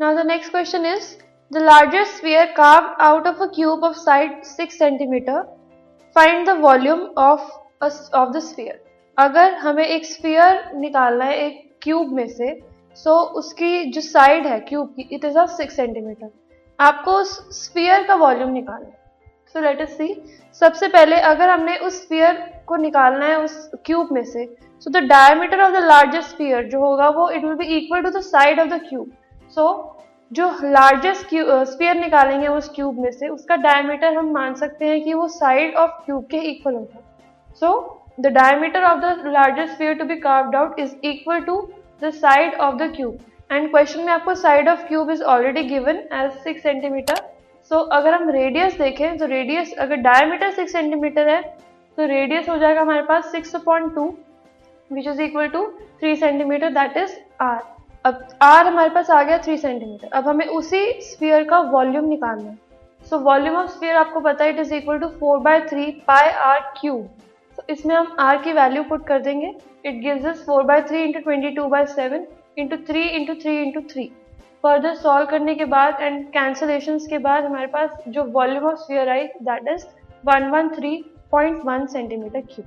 Now the next question is the largest sphere carved out of a cube of side 6 centimeter. Find the volume of a, of the sphere. अगर हमें एक sphere निकालना है एक cube में से सो so उसकी जो साइड है क्यूब की it is of six centimetre आपको उस स्फीयर का वॉल्यूम निकालना है सो लेट अस सी सबसे पहले अगर हमने उस स्फीयर को निकालना है उस क्यूब में से so the diameter of the largest sphere जो होगा वो it will be equal to the side of the cube so so, जो लार्जेस्ट स्फीयर निकालेंगे उस क्यूब में से उसका डायमीटर हम मान सकते हैं कि वो साइड ऑफ़ क्यूब के इक्वल होगा। So the diameter of the largest sphere to be carved out is equal to the side of the cube and question में आपको side of cube is already given as six centimetre so अगर हम radius देखें तो radius अगर diameter six centimetre है तो radius हो जाएगा हमारे पास six point two which is equal to three centimetre that is R अब आर हमारे पास आ गया थ्री सेंटीमीटर अब हमें उसी स्फीयर का वॉल्यूम निकालना है. सो वॉल्यूम ऑफ़ स्फीयर आपको पता है it is equal to four by three pi R cube तो इसमें हम आर की वैल्यू पुट कर देंगे. It gives us four by three into twenty two by seven into three into three into three further solve करने के बाद and cancellation के बाद हमारे पास जो volume of sphere I that is one one three point one centimetre cube